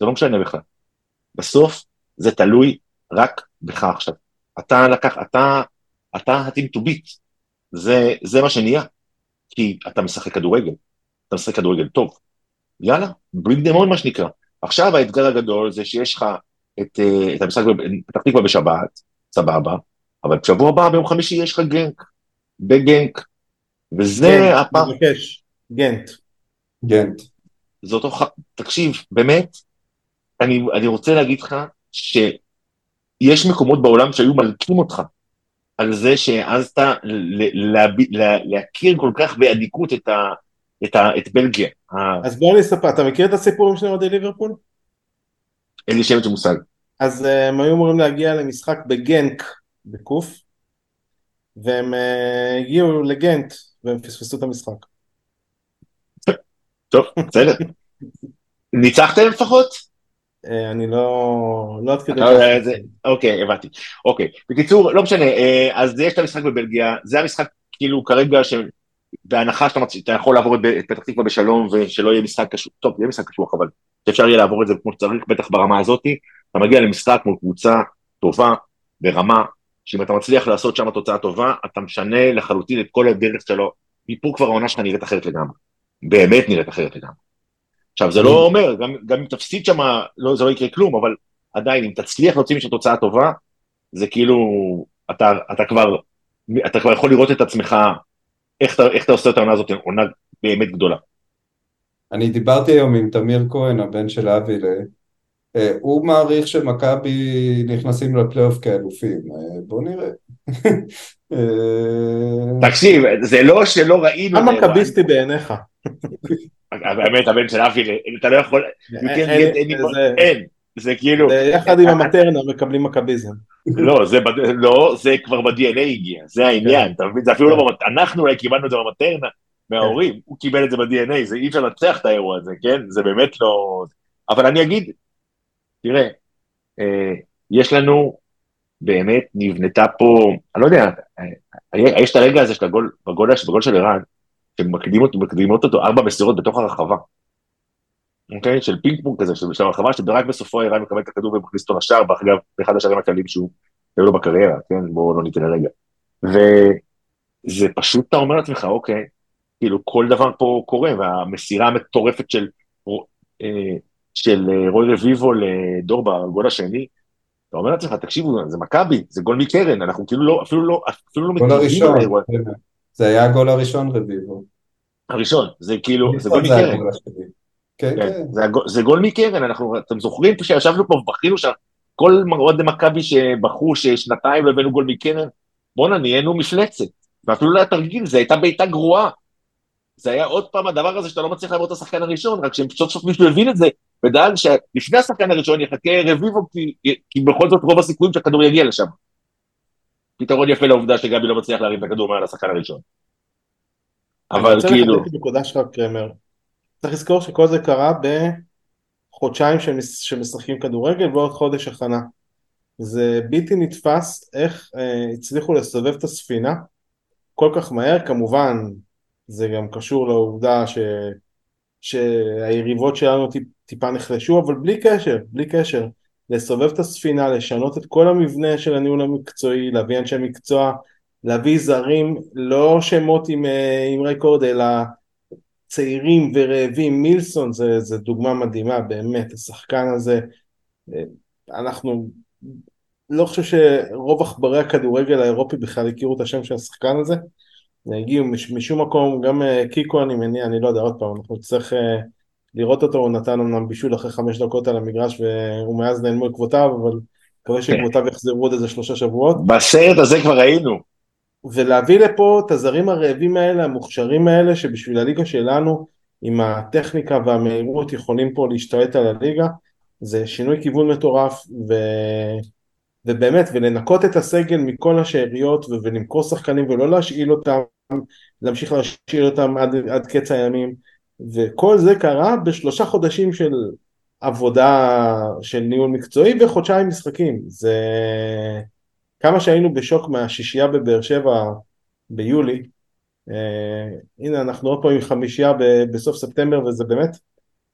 זה לא משנה בכלל. בסוף זה תלוי רק בך עכשיו. אתה לקח, אתה, אתה ה-team to beat, זה, זה מה שנהיה. כי אתה משחק כדורגל, אתה משחק כדורגל טוב. יאללה, bring them on מה שנקרא. עכשיו האתגר הגדול זה שיש לך את, אה, את המשחק בפתח תקווה בשבת, סבבה, אבל בשבוע הבא ביום חמישי יש לך גנק, בגנק, וזה הפעם. מבקש, גנט. גנט. זה אותו, ח... תקשיב, באמת, אני, אני רוצה להגיד לך שיש מקומות בעולם שהיו מלקים אותך על זה שהעזת ל- לה- לה- להכיר כל כך באדיקות את, ה, את, ה, את בלגיה. אז בוא אני אספר, אתה מכיר את הסיפור עם שני אוהדי ליברפול? אין לי שמץ של מושג. אז אה, הם היו אמורים להגיע למשחק בגנק, בקוף, והם אה, הגיעו לגנט, והם פספסו את המשחק. טוב, בסדר. ניצחתם לפחות? אה, אני לא... לא עד כדי. את? אוקיי, הבנתי. אוקיי. בקיצור, לא משנה, אז יש את המשחק בבלגיה, זה המשחק כאילו כרגע. בהנחה שאתה מצ... יכול לעבור את, את פתח תקווה בשלום ושלא יהיה משחק קשוח, טוב, יהיה משחק קשוח, אבל שאפשר יהיה לעבור את זה כמו שצריך, בטח ברמה הזאתי, אתה מגיע למשחק מול קבוצה טובה, ברמה, שאם אתה מצליח לעשות שם תוצאה טובה, אתה משנה לחלוטין את כל הדרך שלו, מפה כבר העונה שלך נראית אחרת לגמרי. באמת נראית אחרת לגמרי. עכשיו, זה לא אומר, גם, גם אם תפסיד שם, לא, זה לא יקרה כלום, אבל עדיין, אם תצליח להוציא משם תוצאה טובה, זה כאילו, אתה, אתה, כבר, אתה כבר יכול לראות את עצמך, איך אתה, איך אתה עושה את העונה הזאת, עונה באמת גדולה. אני דיברתי היום עם תמיר כהן, הבן של אבי, ל... אה, הוא מעריך שמכבי נכנסים לפלייאוף כאלופים, אה, בוא נראה. אה, תקשיב, זה לא שלא ראינו... מה את האירוע. מכביסטי בעיניך? באמת, הבן של אבי, אתה לא יכול... אין- זה- כאילו... יחד עם המטרנה מקבלים מכביזם. לא, זה, לא, זה כבר ב-DNA הגיע, זה העניין, אתה מבין? זה אפילו לא כן. במטרנה, אנחנו אולי קיבלנו את זה במטרנה, מההורים, הוא קיבל את זה ב-DNA, זה אי אפשר לנצח את האירוע הזה, כן? זה באמת לא... אבל אני אגיד, תראה, אה, יש לנו, באמת נבנתה פה, אני לא יודע, אה, יש את הרגע הזה של הגול, בגול, בגול של ערן, שמקדימות מקדימות אותו ארבע מסירות בתוך הרחבה. אוקיי? של פינג פונג כזה, של הרחבה, שרק בסופו ערן מקבל את הכדור ומכניס אותו לשער, ואגב, באחד השערים הקלים שהוא, היו לו בקריירה, כן? בואו לא ניתן לרגע. וזה פשוט, אתה אומר לעצמך, אוקיי, כאילו כל דבר פה קורה, והמסירה המטורפת של, אה, של אה, רוי רביבו לדור בגול השני, אתה אומר לעצמך, תקשיבו, זה מכבי, זה גול מקרן, אנחנו כאילו לא, אפילו לא, אפילו לא הראשון, לאירוע. זה היה הגול הראשון רביבו. הראשון, זה כאילו, זה גול מקרן. כן, כן, כן. זה, גול מקרן, אנחנו, אתם זוכרים שישבנו פה ובכינו שכל אוהדי מכבי שבכו ששנתיים לא הבאנו גול מקרן, בואנה, נהיינו מפלצת. ואפילו לא היה תרגיל, זו הייתה בעיטה גרועה. זה היה עוד פעם הדבר הזה שאתה לא מצליח לעבור את השחקן הראשון, רק שסוף סוף מישהו הבין את זה, ודאג שלפני השחקן הראשון יחכה רביבו, כי, כי בכל זאת רוב הסיכויים שהכדור יגיע לשם. פתרון יפה לעובדה שגבי לא מצליח להרים את הכדור מעל השחקן הראשון. אבל אני כאילו, רוצה לחדד את הנקודה שלך, קרמר. צריך לזכור שכל זה קרה בחודשיים שמש- שמשחקים כדורגל ועוד חודש הכנה. זה בלתי נתפס איך אה, הצליחו לסובב את הספינה כל כך מהר, כמובן זה גם קשור לעובדה ש, שהיריבות שלנו טיפ, טיפה נחלשו, אבל בלי קשר, בלי קשר, לסובב את הספינה, לשנות את כל המבנה של הניהול המקצועי, להביא אנשי מקצוע, להביא זרים, לא שמות עם, אה, עם רקורד, אלא צעירים ורעבים, מילסון זה, זה דוגמה מדהימה, באמת, השחקן הזה, אה, אנחנו, לא חושב שרוב עכברי הכדורגל האירופי בכלל הכירו את השם של השחקן הזה, הגיעו מש, משום מקום, גם אה, קיקו אני מניע, אני לא יודע, עוד פעם, אנחנו נצטרך אה, לראות אותו, הוא נתן אמנם בישול אחרי חמש דקות על המגרש ומאז נעלמו עקבותיו, אבל מקווה שעקבותיו יחזרו עוד איזה שלושה שבועות. בסרט הזה כבר היינו. ולהביא לפה את הזרים הרעבים האלה, המוכשרים האלה, שבשביל הליגה שלנו, עם הטכניקה והמהירות, יכולים פה להשתלט על הליגה, זה שינוי כיוון מטורף, ו... ובאמת, ולנקות את הסגל מכל השאריות, ו... ולמכור שחקנים ולא להשאיל אותם, להמשיך להשאיל אותם עד, עד קץ הימים, וכל זה קרה בשלושה חודשים של עבודה של ניהול מקצועי וחודשיים משחקים. זה... כמה שהיינו בשוק מהשישייה בבאר שבע ביולי, אה, הנה אנחנו עוד פעם עם חמישייה ב- בסוף ספטמבר וזה באמת,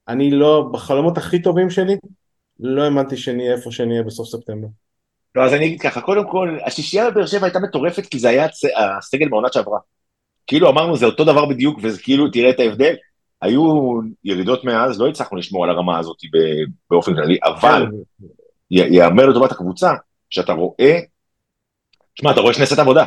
אני לא, בחלומות הכי טובים שלי, לא האמנתי שנהיה איפה שנהיה בסוף ספטמבר. לא, אז אני אגיד ככה, קודם כל, השישייה בבאר שבע הייתה מטורפת כי זה היה הצ- הסגל בעונת שעברה. כאילו אמרנו זה אותו דבר בדיוק, וזה כאילו, תראה את ההבדל. היו ירידות מאז, לא הצלחנו לשמור על הרמה הזאת באופן כללי, אבל י- יאמר לטובת הקבוצה, שאתה רואה, תשמע, אתה רואה סט עבודה.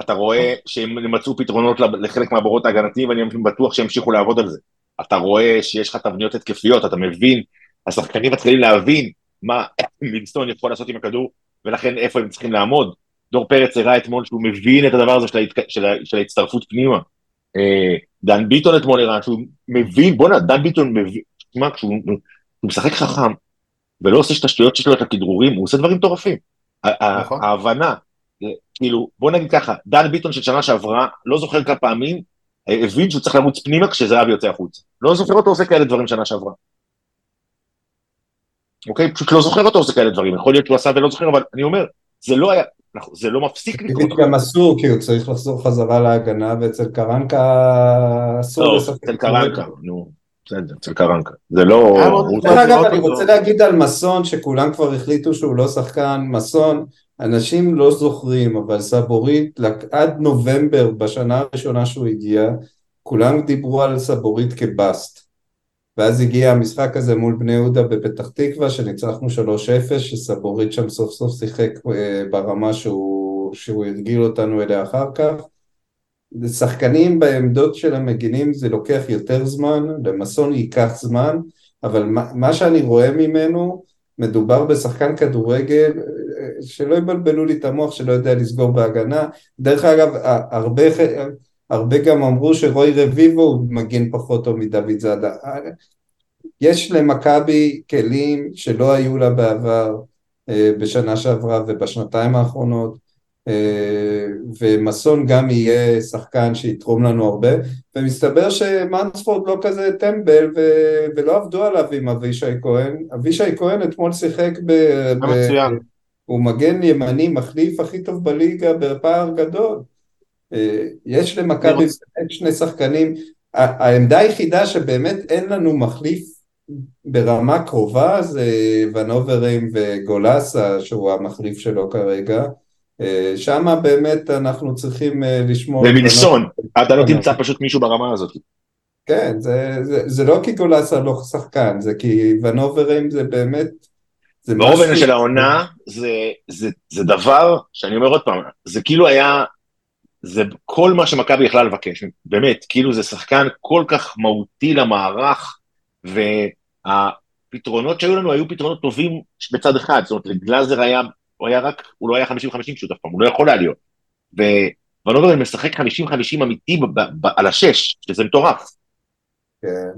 אתה רואה שהם מצאו פתרונות לחלק מהבורות ההגנתיים, ואני בטוח שימשיכו לעבוד על זה. אתה רואה שיש לך תבניות התקפיות, אתה מבין, השחקנים מתחילים להבין מה מינסטון יכול לעשות עם הכדור, ולכן איפה הם צריכים לעמוד. דור פרץ הראה אתמול שהוא מבין את הדבר הזה של, ההתק... של, ה... של ההצטרפות פנימה. אה, דן ביטון אתמול הראה שהוא מבין, בואנה, דן ביטון מבין, תשמע, כשהוא כשהוא משחק חכם, ולא עושה את השטויות שלו, את הכדרורים, הוא עושה דברים מטורפים. נכון. ההבנה, אה, כאילו, בוא נגיד ככה, דן ביטון של שנה שעברה, לא זוכר כמה פעמים, אה, הבין שהוא צריך לרוץ פנימה כשזהבי יוצא החוצה. לא זוכר אותו עושה כאלה דברים שנה שעברה. אוקיי? פשוט לא זוכר אותו עושה כאלה דברים. יכול להיות שהוא עשה ולא זוכר, אבל אני אומר, זה לא היה, אנחנו- זה לא מפסיק לקרות. טבעית גם אסור, כי הוא צריך לחזור חזרה להגנה, ואצל קרנקה אסור לא, לשחק. אצל קרנקה, נו, בסדר, אצל קרנקה. זה לא... דרך אגב, לראות אני. רוצה להגיד על מסון, שכולם כבר החליטו שהוא לא שחקן, מסון, אנשים לא זוכרים, אבל סבורית, עד נובמבר, בשנה הראשונה שהוא הגיע, כולם דיברו על סבורית כבאסט. ואז הגיע המשחק הזה מול בני יהודה בפתח תקווה, שניצחנו 3-0, שסבורית שם סוף סוף שיחק אה, ברמה שהוא, שהוא הרגיל אותנו אליה אחר כך. לשחקנים בעמדות של המגינים זה לוקח יותר זמן, למסון ייקח זמן, אבל מה, מה שאני רואה ממנו, מדובר בשחקן כדורגל אה, שלא יבלבלו לי את המוח שלא יודע לסגור בהגנה. דרך אגב, הרבה, הרבה גם אמרו שרוי רביבו הוא מגן פחות טוב מדוד זאדה. יש למכבי כלים שלא היו לה בעבר אה, בשנה שעברה ובשנתיים האחרונות. אה, ומסון גם יהיה שחקן שיתרום לנו הרבה, ומסתבר שמנספורד לא כזה טמבל ו- ולא עבדו עליו עם אבישי כהן. אבישי כהן אתמול שיחק ב... ב-. הוא מגן ימני מחליף הכי טוב בליגה בפער גדול. אה, יש למכבי באמת שני שחקנים, העמדה היחידה שבאמת אין לנו מחליף ברמה קרובה זה ונוברים וגולסה שהוא המחליף שלו כרגע. אה, שמה באמת אנחנו צריכים אה, לשמור. ומילסון, אתה לא נכון. תמצא פשוט מישהו ברמה הזאת. כן, זה, זה, זה לא כי גולסה לא שחקן, זה כי ונוברים זה באמת... זה ברובן משהו- של העונה זה, זה, זה דבר שאני אומר עוד פעם, זה כאילו היה, זה כל מה שמכבי יכלה לבקש, באמת, כאילו זה שחקן כל כך מהותי למערך, והפתרונות שהיו לנו היו פתרונות טובים בצד אחד, זאת אומרת, לגלאזר היה, הוא היה רק, הוא לא היה 50-50 פשוט אף פעם, הוא לא יכול היה להיות. וונוברן משחק 50-50 אמיתי ב- ב- ב- על השש, שזה מטורף. כן,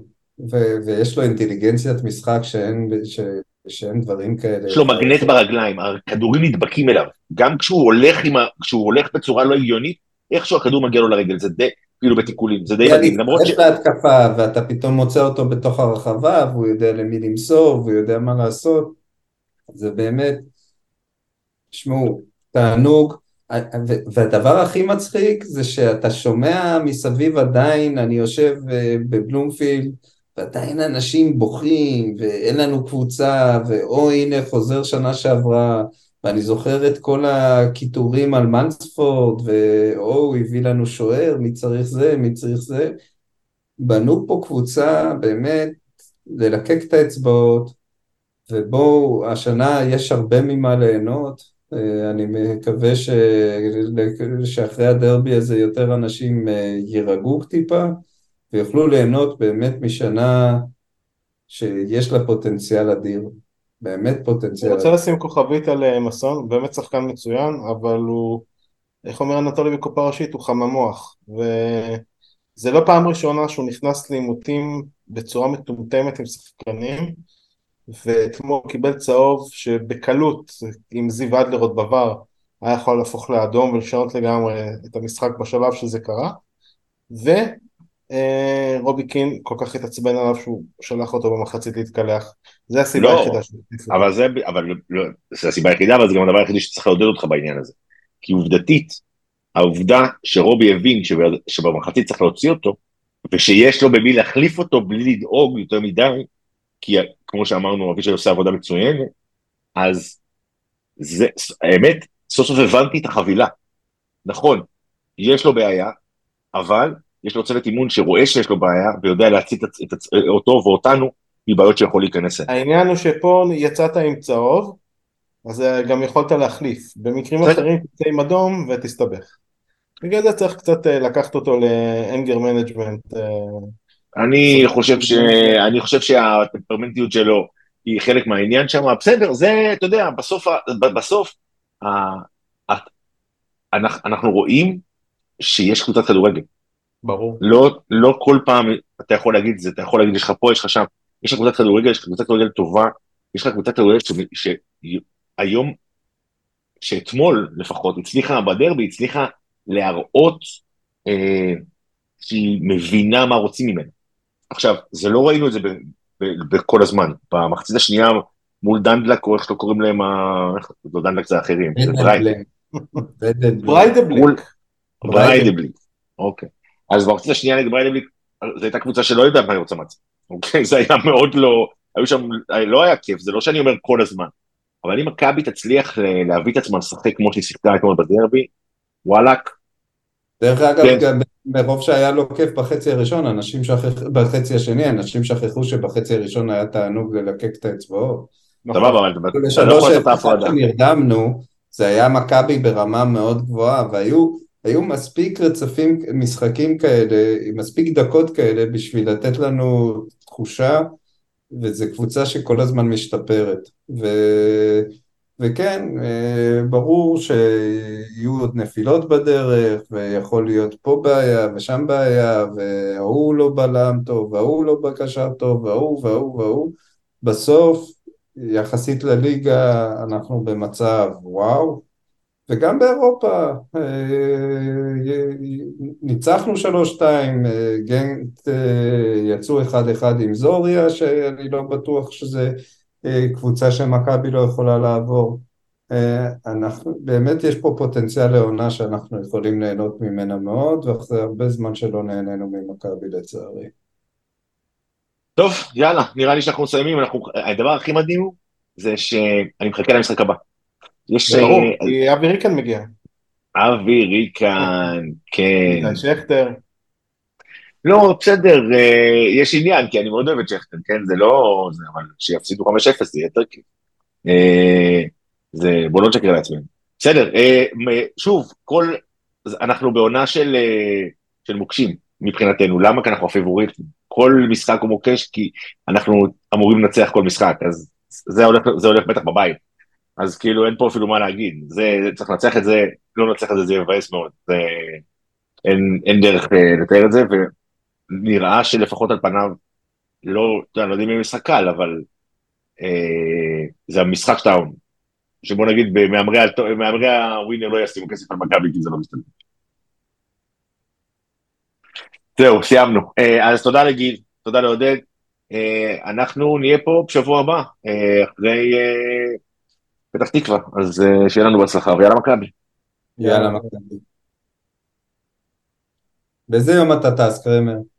ו- ויש לו אינטליגנציית משחק שאין, ש- שאין דברים כאלה. יש לו מגנט ברגליים, הכדורים נדבקים אליו. גם כשהוא הולך, ה... כשהוא הולך בצורה לא הגיונית, איכשהו הכדור מגיע לו לרגל, זה די, כאילו בתיקולים, זה די מדהים, למרות ש... להצטרף להתקפה, ואתה פתאום מוצא אותו בתוך הרחבה, והוא יודע למי למסור, והוא יודע מה לעשות. זה באמת, שמעו, תענוג. והדבר הכי מצחיק זה שאתה שומע מסביב עדיין, אני יושב אה, בבלומפילד, ועדיין אנשים בוכים, ואין לנו קבוצה, ואו הנה חוזר שנה שעברה, ואני זוכר את כל הקיטורים על מנספורד, ואו הוא הביא לנו שוער, מי צריך זה, מי צריך זה. בנו פה קבוצה באמת ללקק את האצבעות, ובואו, השנה יש הרבה ממה ליהנות. אה, אני מקווה ש... שאחרי הדרבי הזה יותר אנשים אה, יירגעו טיפה ויוכלו ליהנות באמת משנה שיש לה פוטנציאל אדיר, באמת אני פוטנציאל רוצה אדיר. לשים כוכבית על אה, מסון, באמת שחקן מצוין, אבל הוא, איך אומר אנטולי בקופה ראשית, הוא חם המוח. וזה לא פעם ראשונה שהוא נכנס לעימותים בצורה מטומטמת עם שחקנים, ואתמול קיבל צהוב שבקלות, עם זיו אדלר עוד בVAR, היה יכול להפוך לאדום ולשנות לגמרי את המשחק בשלב שזה קרה. ורובי קין כל כך התעצבן עליו שהוא שלח אותו במחצית להתקלח. זה הסיבה לא, היחידה אותו. אבל זה, אבל לא, זה הסיבה היחידה, אבל זה גם הדבר היחידי שצריך לעודד אותך בעניין הזה. כי עובדתית, העובדה שרובי הבין שבמחצית צריך להוציא אותו, ושיש לו במי להחליף אותו בלי לדאוג יותר מדי, כי כמו שאמרנו, אבישי עושה עבודה מצוינת, אז זה, האמת, סוף סוף הבנתי את החבילה. נכון, יש לו בעיה, אבל יש לו צוות אימון שרואה שיש לו בעיה, ויודע להציג אותו ואותנו מבעיות שיכול להיכנס אליהן. העניין הוא שפה יצאת עם צהוב, אז גם יכולת להחליף. במקרים אחרים תצא עם אדום ותסתבך. בגלל זה צריך קצת אה, לקחת אותו ל anger management. אני חושב ש... אני חושב שהטמפרמנטיות שלו היא חלק מהעניין שם, בסדר, זה, אתה יודע, בסוף, בסוף, אנחנו רואים שיש קבוצת כדורגל. ברור. לא, לא כל פעם אתה יכול להגיד את זה, אתה יכול להגיד, יש לך פה, יש לך שם, יש לך קבוצת כדורגל, יש לך קבוצת כדורגל טובה, יש לך קבוצת כדורגל שהיום, שאתמול לפחות, הצליחה בדרבי, הצליחה להראות אה, שהיא מבינה מה רוצים ממנה. עכשיו, זה לא ראינו את זה בכל הזמן. במחצית השנייה מול דנדלק, או איך שאתם קוראים להם, לא דנדלק זה האחרים. בריידבליק. בריידבליק, אוקיי. אז במחצית השנייה נגד בריידבליק, זו הייתה קבוצה שלא יודעת מה היא רוצה מצב. אוקיי? זה היה מאוד לא, היו שם, לא היה כיף, זה לא שאני אומר כל הזמן. אבל אם מכבי תצליח להביא את עצמה לשחק כמו שהיא שיחקה אתמול בדרבי, וואלאק. דרך אגב, כן. גם מרוב שהיה לו כיף בחצי הראשון, אנשים שכחו, בחצי השני, אנשים שכחו שבחצי הראשון היה תענוג ללקק את האצבעות. סבבה, אבל אתה לא יכול לעשות את ההפרדה. כשנרדמנו, זה היה מכבי ברמה מאוד גבוהה, והיו היו מספיק רצפים, משחקים כאלה, מספיק דקות כאלה בשביל לתת לנו תחושה, וזו קבוצה שכל הזמן משתפרת. ו... וכן, אה, ברור שיהיו עוד נפילות בדרך, ויכול להיות פה בעיה ושם בעיה, וההוא לא בלם טוב, וההוא לא בקשר טוב, וההוא וההוא וההוא. בסוף, יחסית לליגה, אנחנו במצב וואו, וגם באירופה אה, ניצחנו שלוש-שתיים, אה, גנט יצאו אחד-אחד עם זוריה, שאני לא בטוח שזה קבוצה שמכבי לא יכולה לעבור. אנחנו, באמת יש פה פוטנציאל לעונה שאנחנו יכולים ליהנות ממנה מאוד, ואחרי הרבה זמן שלא נהנינו ממכבי לצערי. טוב, יאללה, נראה לי שאנחנו מסיימים, אנחנו, הדבר הכי מדהים הוא, זה שאני מחכה למשחק הבא. יש... ברור, כי אבי ריקן מגיע. אבי ריקן, כן. שכטר. לא, בסדר, אה, יש עניין, כי אני מאוד אוהב את שכטר, כן? זה לא... זה, אבל שיפסידו 5-0 זה יהיה יותר כיף. אה, זה... בוא לא נשקר לעצמנו. בסדר, אה, שוב, כל... אנחנו בעונה של, של מוקשים מבחינתנו. למה? כי אנחנו הפיבוריט. כל משחק הוא מוקש, כי אנחנו אמורים לנצח כל משחק, אז זה הולך, זה הולך בטח בבית. אז כאילו אין פה אפילו מה להגיד. זה, צריך לנצח את זה, לא לנצח את זה, זה יבאס מאוד. זה... אין, אין דרך לתאר את זה. נראה שלפחות על פניו, לא, אתה יודע, לא יודעים אם משחק קל, אבל אה, זה המשחק שאתה, שבוא נגיד במהמרי הווינר לא ישימו כסף על מכבי כי זה לא מסתדר. זהו, סיימנו. אה, אז תודה לגיל, תודה לעודד. אה, אנחנו נהיה פה בשבוע הבא, אה, אחרי אה, פתח תקווה, אז אה, שיהיה לנו בהצלחה, ויאללה מכבי. יאללה מכבי. באיזה יום אתה טס, קרמר?